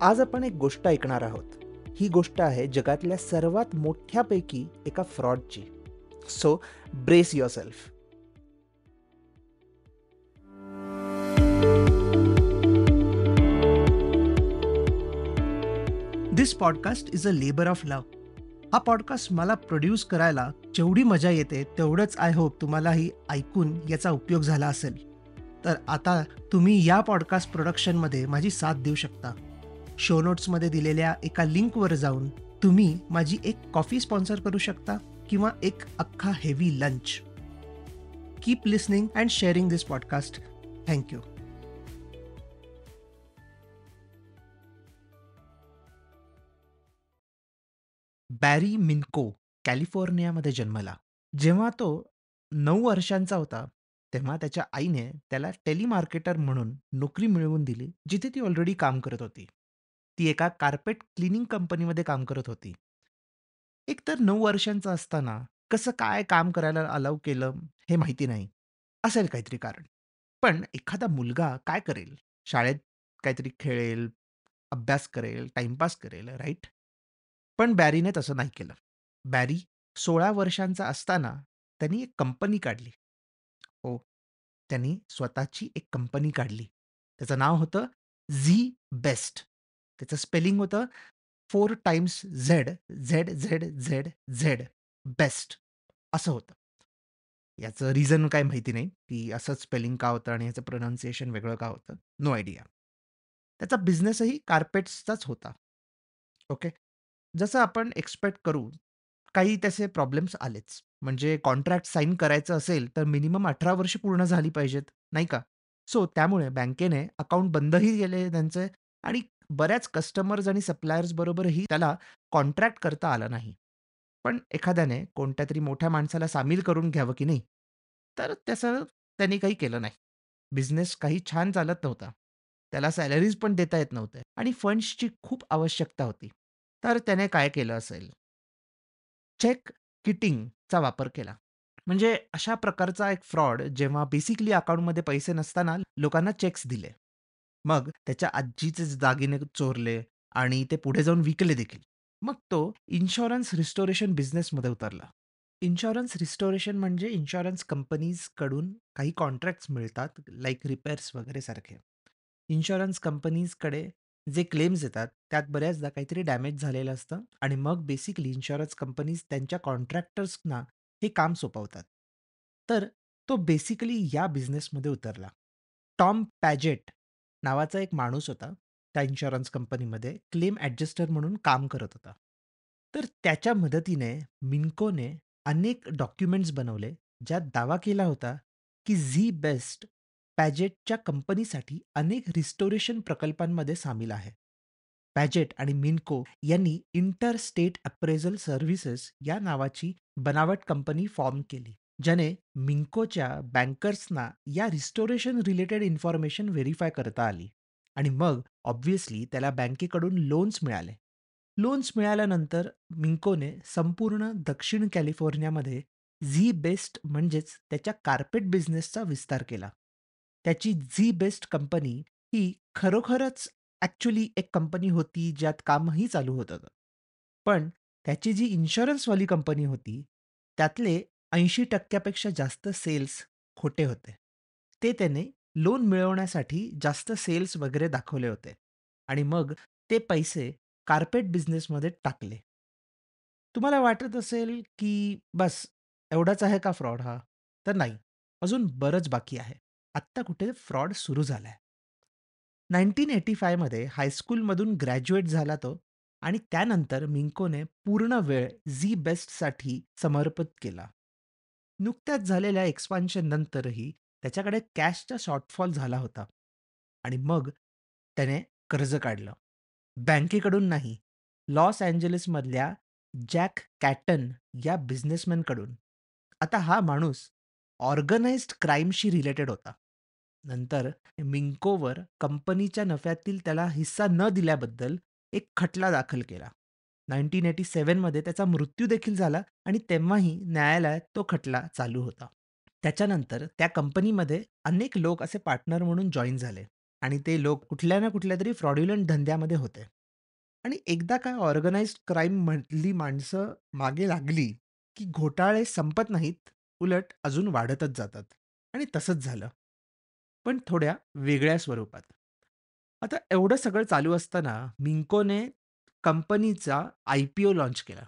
आज आपण एक गोष्ट ऐकणार आहोत. ही गोष्ट आहे जगातल्या सर्वात मोठ्यापैकी एका फ्रॉडची. So brace yourself this podcast is a labour of love हा पॉडकास्ट मला प्रोड्यूस करायला जेवढी मजा येते तेवढंच आय होप तुम्हालाही ऐकून याचा उपयोग झाला असेल. तर आता तुम्ही या पॉडकास्ट प्रोडक्शनमध्ये माझी साथ देऊ शकता. शो नोट्समध्ये दिलेल्या एका लिंकवर जाऊन तुम्ही माझी एक कॉफी स्पॉन्सर करू शकता किंवा एक अख्खा heavy lunch keep listening and sharing this podcast thank you Barry Minkow कॅलिफोर्नियामध्ये जन्मला. जेव्हा तो नऊ वर्षांचा होता तेव्हा त्याच्या आईने त्याला टेलिमार्केटर म्हणून नोकरी मिळवून दिली जिथे ती ऑलरेडी काम करत होती. ती एका कार्पेट क्लिनिंग कंपनीमध्ये काम करत होती. एकतर नऊ वर्षांचा असताना कसं काय काम करायला अलाव केलं हे माहिती नाही. असेल काहीतरी कारण. पण एखादा मुलगा काय करेल? शाळेत काहीतरी खेळेल, अभ्यास करेल, टाईमपास करेल, राइट? पण बॅरीने तसं नाही केलं. बॅरी 16 वर्षांचा असताना त्यांनी एक कंपनी काढली. हो, त्यांनी स्वतःची एक कंपनी काढली. त्याचं नाव होतं झी बेस्ट. त्याचं स्पेलिंग होतं four times Z, Z, Z, Z, Z, best असं होतं. याचं रिझन काय माहिती नाही, की असंच स्पेलिंग का होतं आणि याचं प्रोनाऊन्सिएशन वेगळं का होतं? No idea. त्याचा बिझनेसही कार्पेट्सचाच होता. ओके. जसं आपण एक्सपेक्ट करू, काही त्याचे प्रॉब्लेम्स आलेच. म्हणजे कॉन्ट्रॅक्ट साइन करायचं असेल, तर मिनिमम 18 वर्ष पूर्ण झाली पाहिजेत, नाही का? सो त्यामुळे बँकेने अकाउंट बंदही केले त्यांचे आणि बऱ्याच कस्टमर्स आणि सप्लायर्स बरोबरही त्याला कॉन्ट्रॅक्ट करता आला नाही. पण एखाद्याने कोणत्यातरी मोठ्या माणसाला सामील करून घ्यावं की नाही, तर त्याचं त्यांनी काही केलं नाही. बिझनेस काही छान चालत नव्हता. त्याला सॅलरीज पण देता येत नव्हते आणि फंड्सची खूप आवश्यकता होती. तर त्याने काय केलं असेल? चेक किटिंगचा वापर केला. म्हणजे अशा प्रकारचा एक फ्रॉड जेव्हा बेसिकली अकाउंटमध्ये पैसे नसताना लोकांना चेक्स दिले. मग त्याच्या आजीचे दागिने चोरले आणि ते पुढे जाऊन विकले देखील. मग तो इन्शुरन्स रिस्टोरेशन बिझनेसमध्ये उतरला. इन्शुरन्स रिस्टोरेशन म्हणजे इन्शुरन्स कंपनीजकडून काही कॉन्ट्रॅक्ट्स मिळतात, लाइक रिपेअर्स वगैरे सारखे. इन्शुरन्स कंपनीजकडे जे क्लेम्स येतात, त्यात बऱ्याचदा काहीतरी डॅमेज झालेलं असतं आणि मग बेसिकली इन्शुरन्स कंपनीज त्यांच्या कॉन्ट्रॅक्टर्सना हे काम सोपवतात. तर तो बेसिकली या बिझनेसमध्ये उतरला. टॉम पॅजेट नावाचा एक माणूस होता, त्या इन्शुरन्स कंपनीमध्ये क्लेम ॲडजस्टर म्हणून काम करत होता. तर त्याच्या मदतीने मिन्कोने अनेक डॉक्युमेंट्स बनवले, ज्यात दावा केला होता, की झी बेस्ट पॅजेटच्या कंपनीसाठी अनेक रिस्टोरेशन प्रकल्पांमध्ये सामील आहे. पॅजेट आणि मिन्को यांनी इंटर स्टेट अप्रेझल सर्व्हिसेस या नावाची बनावट कंपनी फॉर्म केली. ज्याने मिंकोच्या बँकर्सना या रिस्टोरेशन रिलेटेड इन्फॉर्मेशन व्हेरिफाय करता आली आणि मग ऑब्व्हियसली त्याला बँकेकडून लोन्स मिळाले. लोन्स मिळाल्यानंतर मिंकोने संपूर्ण दक्षिण कॅलिफोर्नियामध्ये झी बेस्ट म्हणजेच त्याच्या कार्पेट बिझनेसचा विस्तार केला. त्याची झी बेस्ट कंपनी ही खरोखरच ॲक्च्युली एक कंपनी होती ज्यात कामही चालू होतं. पण त्याची जी इन्शुरन्सवाली कंपनी होती, त्यातले 80% जास्त सेल्स खोटे होते. ते त्याने लोन मिळवण्यासाठी जास्त सेल्स वगैरे दाखवले होते आणि मग ते पैसे कार्पेट बिझनेसमध्ये टाकले. तुम्हाला वाटत असेल, की बस एवढाच आहे का फ्रॉड हा? तर नाही. अजून बरंच बाकी आहे. आत्ता कुठे फ्रॉड सुरू झालाय. 1985 मध्ये हायस्कूलमधून ग्रॅज्युएट झाला तो आणि त्यानंतर मिंकोने पूर्ण वेळ झी बेस्टसाठी समर्पित केला. नुकत्याच झालेल्या एक्सपान्शन नंतरही त्याच्याकडे कॅशचा शॉर्टफॉल झाला होता आणि मग त्याने कर्ज काढलं. बँकेकडून नाही, लॉस अँजेलिसमधल्या जॅक कॅटन या बिझनेसमॅनकडून. आता हा माणूस ऑर्गनाइज्ड क्राईमशी रिलेटेड होता. नंतर मिंकोवर कंपनीच्या नफ्यातील त्याला हिस्सा न दिल्याबद्दल एक खटला दाखल केला. 1987 मध्ये त्याचा मृत्यू देखील झाला आणि तेव्हाही न्यायालयात तो खटला चालू होता. त्याच्यानंतर त्या कंपनीमध्ये अनेक लोक असे पार्टनर म्हणून जॉइन झाले. आणि ते लोक कुठल्या ना कुठल्यातरी फ्रॉड्युलंट धंद्यामध्ये होते. आणि एकदा काय ऑर्गनाइज्ड क्राईममधली माणसं मागे लागली, की घोटाळे संपत नाहीत, उलट अजून वाढतच जातात. आणि तसंच झालं. पण थोड्या वेगळ्या स्वरूपात. आता एवढं सगळं चालू असताना मिंकोने कंपनीचा आय-पी-ओ लाँच केला.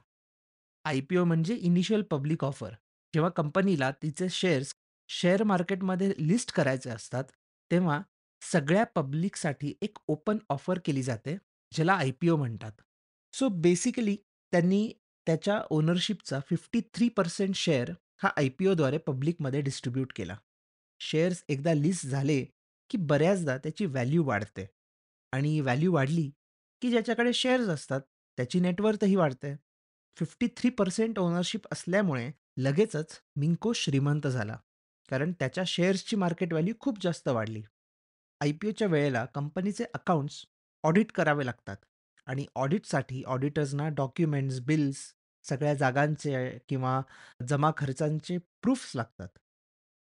आय-पी-ओ म्हणजे इनिशियल पब्लिक ऑफर. जेव्हा कंपनीला तिचे शेअर्स शेअर मार्केटमध्ये लिस्ट करायचे असतात, तेव्हा सगळ्या पब्लिकसाठी एक ओपन ऑफर केली जाते, ज्याला आय-पी-ओ म्हणतात. सो बेसिकली त्यांनी त्याच्या ओनरशिपचा 53% शेअर हा आय-पी-ओद्वारे पब्लिकमध्ये डिस्ट्रिब्यूट केला. शेअर्स एकदा लिस्ट झाले, की बऱ्याचदा त्याची व्हॅल्यू वाढते आणि व्हॅल्यू वाढली, की ज्याच्याकडे शेअर्स असतात, त्याची नेटवर्थही वाढते वाढते. 53% ओनरशिप असल्यामुळे लगेचच मिंको श्रीमंत झाला. कारण त्याच्या शेअर्सची मार्केट व्हॅल्यू खूप जास्त वाढली. आय-पी-ओच्या वेळेला कंपनीचे अकाउंट्स ऑडिट करावे लागतात आणि ऑडिटसाठी ऑडिटर्सना डॉक्युमेंट्स, बिल्स, सगळ्या जागांचे किंवा जमा खर्चांचे प्रूफ्स लागतात.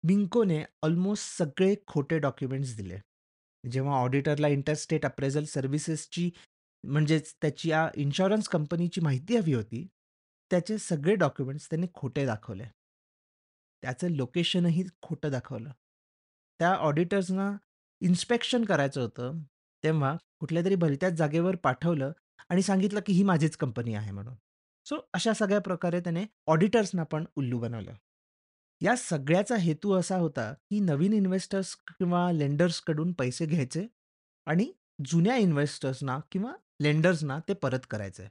मिंकोने ऑलमोस्ट सगळे खोटे डॉक्युमेंट्स दिले. जेव्हा ऑडिटरला इंटरस्टेट अप्रेझल सर्व्हिसेसची म्हणजेच त्याच्या इन्शुरन्स कंपनीची माहिती हवी होती, त्याचे सगळे डॉक्युमेंट्स त्यांनी खोटे दाखवले. त्याचं लोकेशनही खोटं दाखवलं. त्या ऑडिटर्सना इन्स्पेक्शन करायचं होतं, तेव्हा कुठल्यातरी भलत्याच जागेवर पाठवलं आणि सांगितलं, की ही माझीच कंपनी आहे म्हणून. सो अशा सगळ्या प्रकारे त्याने ऑडिटर्सना पण उल्लू बनवलं. या सगळ्याचा हेतू असा होता, की नवीन इन्व्हेस्टर्स किंवा लेंडर्सकडून पैसे घ्यायचे आणि जुन्या इन्व्हेस्टर्सना किंवा लेंडर्सना ते परत करायचंय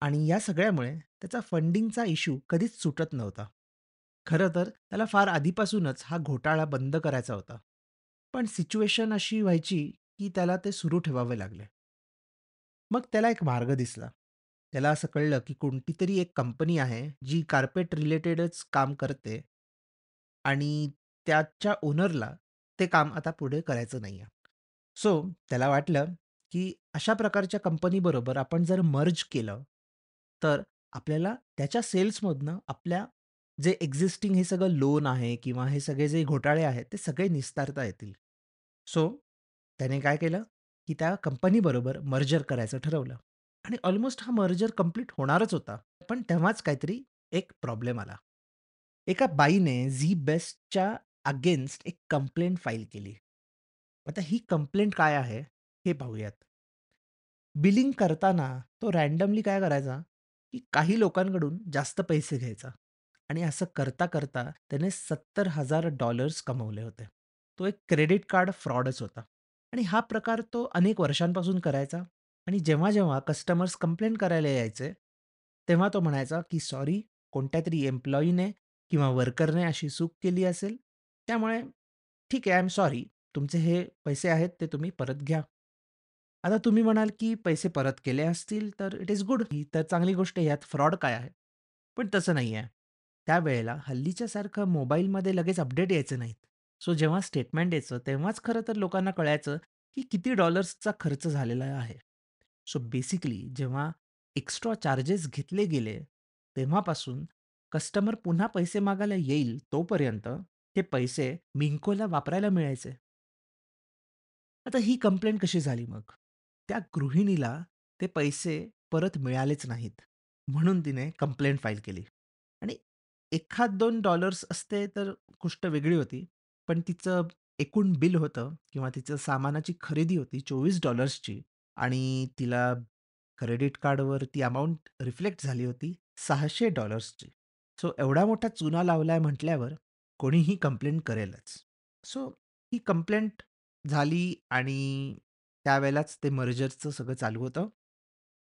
आणि या सगळ्यामुळे त्याचा फंडिंगचा इश्यू कधीच सुटत नव्हता. खरं तर त्याला फार आधीपासूनच हा घोटाळा बंद करायचा होता. पण सिच्युएशन अशी व्हायची, की त्याला ते सुरू ठेवावे लागले. मग त्याला एक मार्ग दिसला. त्याला असं कळलं, की कोणतीतरी एक कंपनी आहे, जी कार्पेट रिलेटेडच काम करते आणि त्याच्या ओनरला ते काम आता पुढे करायचं नाहीये. सो त्याला वाटलं, की अशा प्रकारच्या कंपनीबरोबर आपण जर मर्ज केलं, तर आपल्याला त्याच्या सेल्समधनं आपल्या जे एक्झिस्टिंग हे सगळं लोन आहे किंवा हे सगळे जे घोटाळे आहेत, ते सगळे निस्तारता येतील. सो त्याने काय केलं, की त्या कंपनीबरोबर मर्जर करायचं ठरवलं आणि ऑलमोस्ट हा मर्जर कंप्लीट होणारच होता. पण तेव्हाच काहीतरी एक प्रॉब्लेम आला. एका बाईने झी बेस्टच्या अगेन्स्ट एक कंप्लेंट फाईल केली. आता ही कंप्लेंट काय आहे, हे पाहूयात. बिलिंग करताना तो रँडमली काय करायचा, की काही लोकांकडून जास्त पैसे घ्यायचा आणि असं करता-करता त्याने $70,000 कमवले होते. तो एक क्रेडिट कार्ड फ्रॉडच होता आणि हा प्रकार तो अनेक वर्षांपासून करायचा आणि जेव्हा-जेव्हा कस्टमर्स कंप्लेंट करायला यायचे, तेव्हा तो म्हणायचा, की "सॉरी, कोणत्यातरी एम्प्लॉयीने किंवा वर्करने अशी चूक केली असेल, त्यामुळे ठीक आहे, आय एम सॉरी. तुमचे हे पैसे आहेत ते तुम्ही परत घ्या." आता तुम्ही म्हणाल, की पैसे परत केले असतील तर इट इज गुड. ही तर चांगली गोष्ट आहे. यात फ्रॉड काय आहे? पण तसं नाही आहे. त्यावेळेला हल्लीच्या सारखं मोबाईलमध्ये लगेच अपडेट यायचे नाहीत. सो जेव्हा स्टेटमेंट यायचं तेव्हाच खरं तर लोकांना कळायचं, की किती डॉलर्सचा खर्च झालेला आहे. सो बेसिकली जेव्हा एक्स्ट्रा चार्जेस घेतले गेले, तेव्हापासून कस्टमर पुन्हा पैसे मागायला येईल तोपर्यंत ते पैसे मिंकोला वापरायला मिळायचे. आता ही कंप्लेंट कशी झाली मग? त्या गृहिणीला ते पैसे परत मिळालेच नाहीत. म्हणून तिने कंप्लेंट फाईल केली आणि एखाद दोन डॉलर्स असते तर गोष्ट वेगळी होती. पण तिचं एकूण बिल होतं किंवा तिचं सामानाची खरेदी होती $24ची आणि तिला क्रेडिट कार्डवर ती अमाउंट रिफ्लेक्ट झाली होती $600ची. सो एवढा मोठा चुना लावलाय म्हटल्यावर कोणीही कंप्लेंट करेलच. सो ही कंप्लेंट झाली आणि त्यावेळेलाच ते मर्जरचं सगळं चालू होतं.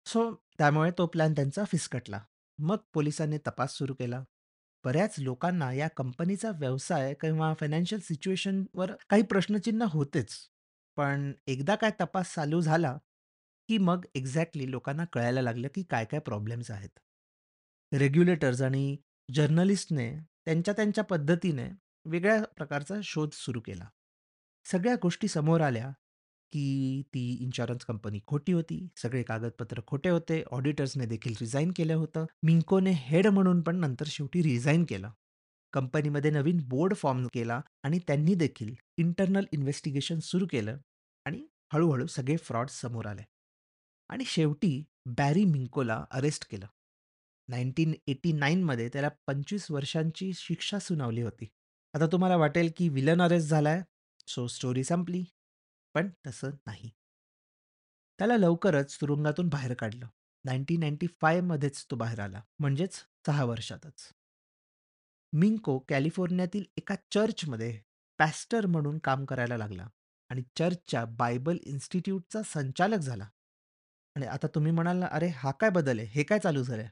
सो त्यामुळे तो प्लॅन त्यांचा फिसकटला. मग पोलिसांनी तपास सुरू केला. बऱ्याच लोकांना या कंपनीचा व्यवसाय किंवा फायनान्शियल सिच्युएशनवर काही प्रश्नचिन्ह होतेच. पण एकदा काय तपास चालू झाला, की मग एक्झॅक्टली लोकांना कळायला लागलं, की काय-काय प्रॉब्लेम्स आहेत. रेग्युलेटर्स आणि जर्नलिस्टने त्यांच्या त्यांच्या पद्धतीने वेगळ्या प्रकारचा शोध सुरू केला. सगळ्या गोष्टी समोर आल्या, की ती इन्शुरन्स कंपनी खोटी होती. सगळे कागदपत्र खोटे होते. ऑडिटर्सने देखील रिझाइन केलं होतं. मिंकोने हेड म्हणून पण नंतर शेवटी रिझाइन केलं. कंपनीमध्ये नवीन बोर्ड फॉर्म केला आणि त्यांनी देखील इंटरनल इन्व्हेस्टिगेशन सुरू केलं आणि हळू-हळू सगळे फ्रॉड्स समोर आले. आणि शेवटी बॅरी मिंकोला अरेस्ट केलं. 1989 मध्ये त्याला 25 वर्षांची शिक्षा सुनावली होती. आता तुम्हाला वाटेल की विलन अरेस्ट झालाय, सो स्टोरी संपली. पण तसं नाही. त्याला लवकरच तुरुंगातून बाहेर काढलं. 1995 मध्येच तो बाहेर आला. म्हणजेच 6 वर्षातच. मिंको कॅलिफोर्नियातील एका चर्चमध्ये पॅस्टर म्हणून काम करायला लागला आणि चर्चच्या बायबल इन्स्टिट्यूटचा संचालक झाला. आणि आता तुम्ही म्हणाल ना, "अरे, हा काय बदल आहे? हे काय चालू झालंय?"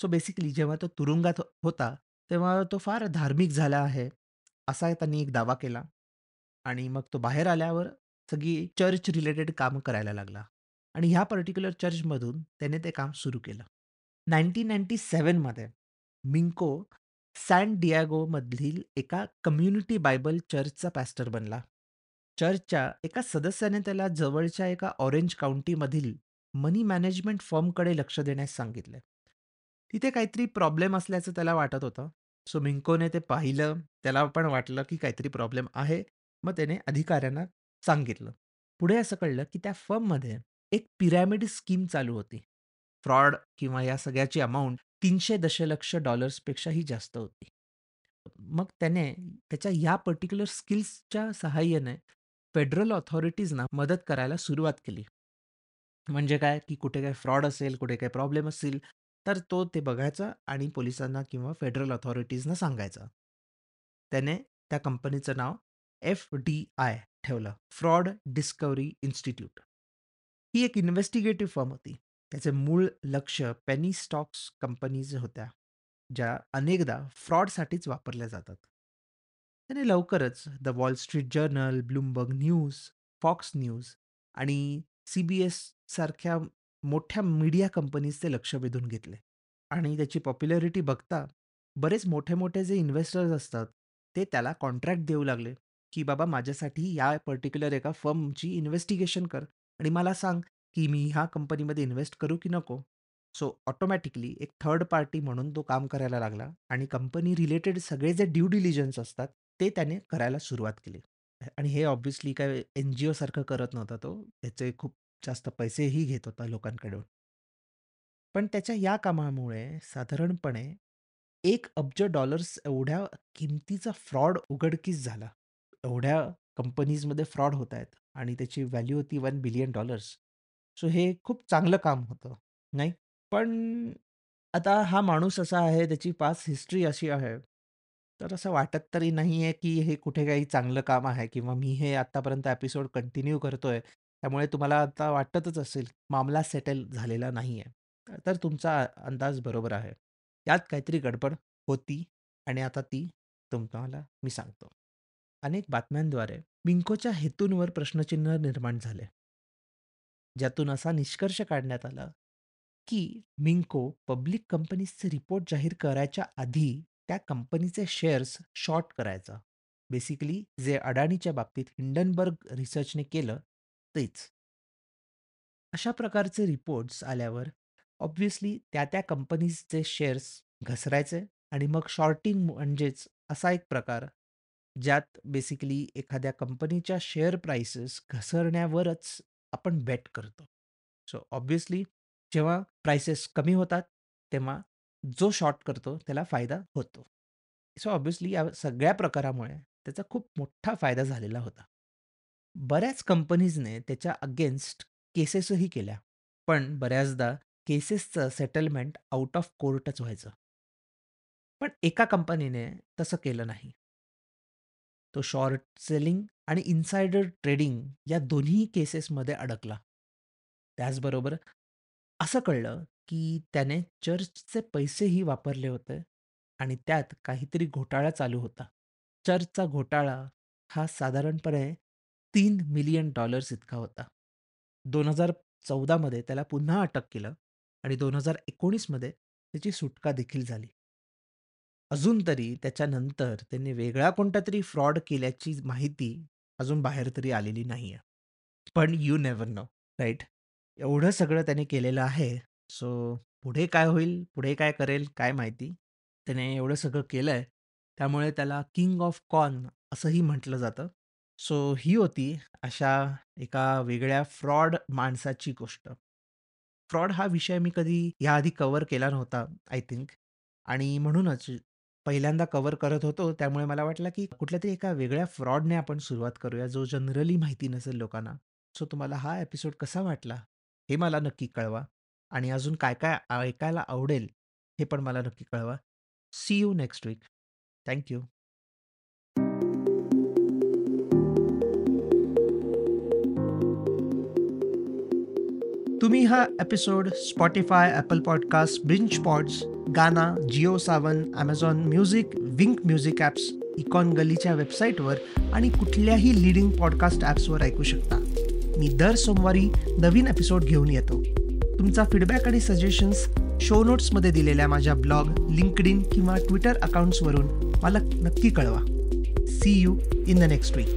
सो बेसिकली जेव्हा तो तुरुंगात हो-, होता, तेव्हा तो फार धार्मिक झाला आहे, असा त्यांनी एक दावा केला. आणि मग तो बाहेर आल्यावर सगळी चर्च रिलेटेड कामं करायला लागला. आणि ह्या पर्टिक्युलर चर्चमधून त्याने ते काम सुरू केलं. 1997 मध्ये मिंको सॅन डियागोमधील एका कम्युनिटी बायबल चर्चचा पॅस्टर बनला. चर्चच्या एका सदस्याने त्याला जवळच्या एका ऑरेंज काउंटीमधील मनी मॅनेजमेंट फर्मकडे लक्ष देण्यास सांगितलं. तिथे काहीतरी प्रॉब्लेम असल्याचं त्याला वाटत होतं. सो मिंकोने ते पाहिलं. त्याला पण वाटलं की काहीतरी प्रॉब्लेम आहे. मग त्याने अधिकाऱ्यांना सांगितलं. पुढे असं कळलं की त्या फर्ममध्ये एक पिरॅमिड स्कीम चालू होती. फ्रॉड किंवा या सगळ्याची अमाउंट 300 दशलक्ष डॉलर्सपेक्षाही जास्त होती. मग त्याने त्याच्या या पर्टिक्युलर स्किल्सच्या सहाय्याने फेडरल ऑथॉरिटीजना मदत करायला सुरुवात केली. म्हणजे काय, की कुठे काही फ्रॉड असेल, कुठे काही प्रॉब्लेम असेल तर तो ते बघायचा आणि पोलिसांना किंवा फेडरल ऑथॉरिटीजना सांगायचा. त्याने त्या कंपनीचं नाव एफ-डी-आय ठेवलं. Fraud discovery institute. ही एक इन्व्हेस्टिगेटिव्ह फर्म होती. त्याचे मूळ लक्ष पेनी स्टॉक्स कंपनीज होत्या, ज्या अनेकदा फ्रॉडसाठीच वापरल्या जातात. त्याने लवकरच the Wall Street Journal, Bloomberg news, Fox news आणि सी-बी-एस सारख्या मोठ्या मीडिया कंपनीजचे लक्ष वेधून घेतले. आणि त्याची पॉप्युलॅरिटी बघता बरेच मोठे-मोठे जे इन्व्हेस्टर्स असतात, ते त्याला कॉन्ट्रॅक्ट देऊ लागले, की "बाबा माझ्यासाठी या पर्टिक्युलर एका फर्मची इन्व्हेस्टिगेशन कर आणि मला सांग, की मी ह्या कंपनीमध्ये इन्व्हेस्ट करू की नको?" सो ऑटोमॅटिकली एक थर्ड पार्टी म्हणून तो काम करायला लागला आणि कंपनी रिलेटेड सगळे जे ड्यू डिलिजन्स असतात, ते त्याने करायला सुरुवात केली. आणि हे ऑब्व्हियसली काय एन जी ओसारखं सारखं करत नव्हता तो. त्याचे खूप जास्त पैसेही घेत होता लोकांकडून. पण त्याच्या या कामामुळे साधारणपणे एक अब्ज डॉलर्स एवढ्या किमतीचा फ्रॉड उघडकीस झाला. एवढ्या कंपनीजमध्ये फ्रॉड होत आहेत आणि त्याची व्हॅल्यू होती $1 बिलियन डॉलर्स. सो हे खूप चांगलं काम होतं, नाही? पण आता हा माणूस असा आहे, त्याची पास्ट हिस्ट्री अशी आहे, तर असं वाटत तरी नाही आहे की हे कुठे काही चांगलं काम आहे किंवा मी हे आत्तापर्यंत एपिसोड कंटिन्यू करतोय, त्यामुळे तुम्हाला आता वाटतच असेल, मामला सेटल झालेला नाही आहे तर तुमचा अंदाज बरोबर आहे. यात काहीतरी गडबड होती आणि आता ती तुम्हाला मी सांगतो. अनेक बातम्यांद्वारे मिंकोच्या हेतूंवर प्रश्नचिन्ह निर्माण झाले. ज्यातून असा निष्कर्ष काढण्यात आला, की मिंको पब्लिक कंपनीजचे रिपोर्ट जाहीर करायच्या आधी त्या कंपनीचे शेअर्स शॉर्ट करायचा. बेसिकली जे अडाणीच्या बाबतीत हिंडनबर्ग रिसर्चने केलं तेच. अशा प्रकारचे रिपोर्ट्स आल्यावर ऑब्व्हियसली त्या-त्या कंपनीजचे शेअर्स घसरायचे आणि मग शॉर्टिंग म्हणजेच असा एक प्रकार, ज्यात बेसिकली एखाद्या कंपनीच्या शेअर प्राइसेस घसरण्यावरच आपण बेट करतो. सो ऑब्व्हियसली जेव्हा प्राइसेस कमी होतात, तेव्हा जो शॉर्ट करतो त्याला फायदा होतो. सो ऑब्व्हियसली या सगळ्या प्रकारामुळे त्याचा खूप मोठा फायदा झालेला होता. बऱ्याच कंपनीजने त्याच्या अगेन्स्ट केसेसही केल्या. पण बऱ्याचदा केसेसचं सेटलमेंट आउट ऑफ कोर्टच व्हायचं. पण एका कंपनीने तसं केलं नाही. तो शॉर्ट सेलिंग आणि इन्सायडर ट्रेडिंग या दोन्ही केसेसमध्ये अडकला. त्याचबरोबर असं कळलं, की त्याने चर्चचे पैसेही वापरले होते आणि त्यात काहीतरी घोटाळा चालू होता. चर्चचा घोटाळा हा साधारणपणे तीन मिलियन डॉलर्स इतका होता. दोन हजार चौदामध्ये त्याला पुन्हा अटक केलं आणि दोन हजार एकोणीसमध्ये त्याची सुटका देखील झाली. अजून तरी त्याच्यानंतर त्यांनी वेगळा कोणतातरी फ्रॉड केल्याची माहिती अजून बाहेर तरी आलेली नाहीये. पण यू नेव्हर नो, राइट? एवढं सगळं त्याने केलेलं आहे. सो पुढे काय होईल? पुढे काय करेल? काय माहिती? त्याने एवढं सगळं केलंय, त्यामुळे त्याला किंग ऑफ कॉन असंही म्हटलं जातं. सो ही होती अशा एका वेगळ्या फ्रॉड माणसाची गोष्ट. फ्रॉड हा विषय मी कधी याआधी कव्हर केला नव्हता आय थिंक आणि म्हणूनच पहिल्यांदा कव्हर करत होतो. त्यामुळे मला वाटलं, की कुठल्यातरी एका वेगळ्या फ्रॉडने आपण सुरुवात करूया, जो जनरली माहिती नसेल लोकांना. सो तुम्हाला हा एपिसोड कसा वाटला, हे मला नक्की कळवा आणि अजून काय-काय ऐकायला आवडेल, हे पण मला नक्की कळवा. See you next week. Thank you. तुम्ही हा एपिसोड स्पॉटीफाय ॲपल पॉडकास्ट ब्रिंच pods Gaana, Jio Saavn, Amazon music, Wink music apps, icon गलीच्या वेबसाईटवर आणि कुठल्याही लीडिंग पॉडकास्ट ॲप्सवर ऐकू शकता. मी दर सोमवारी नवीन एपिसोड घेऊन येतो. तुमचा फीडबॅक आणि सजेशन्स शो नोट्समध्ये दिलेल्या माझ्या ब्लॉग, लिंक्डइन किंवा ट्विटर अकाउंट्सवरून मला नक्की कळवा. See you in the next week.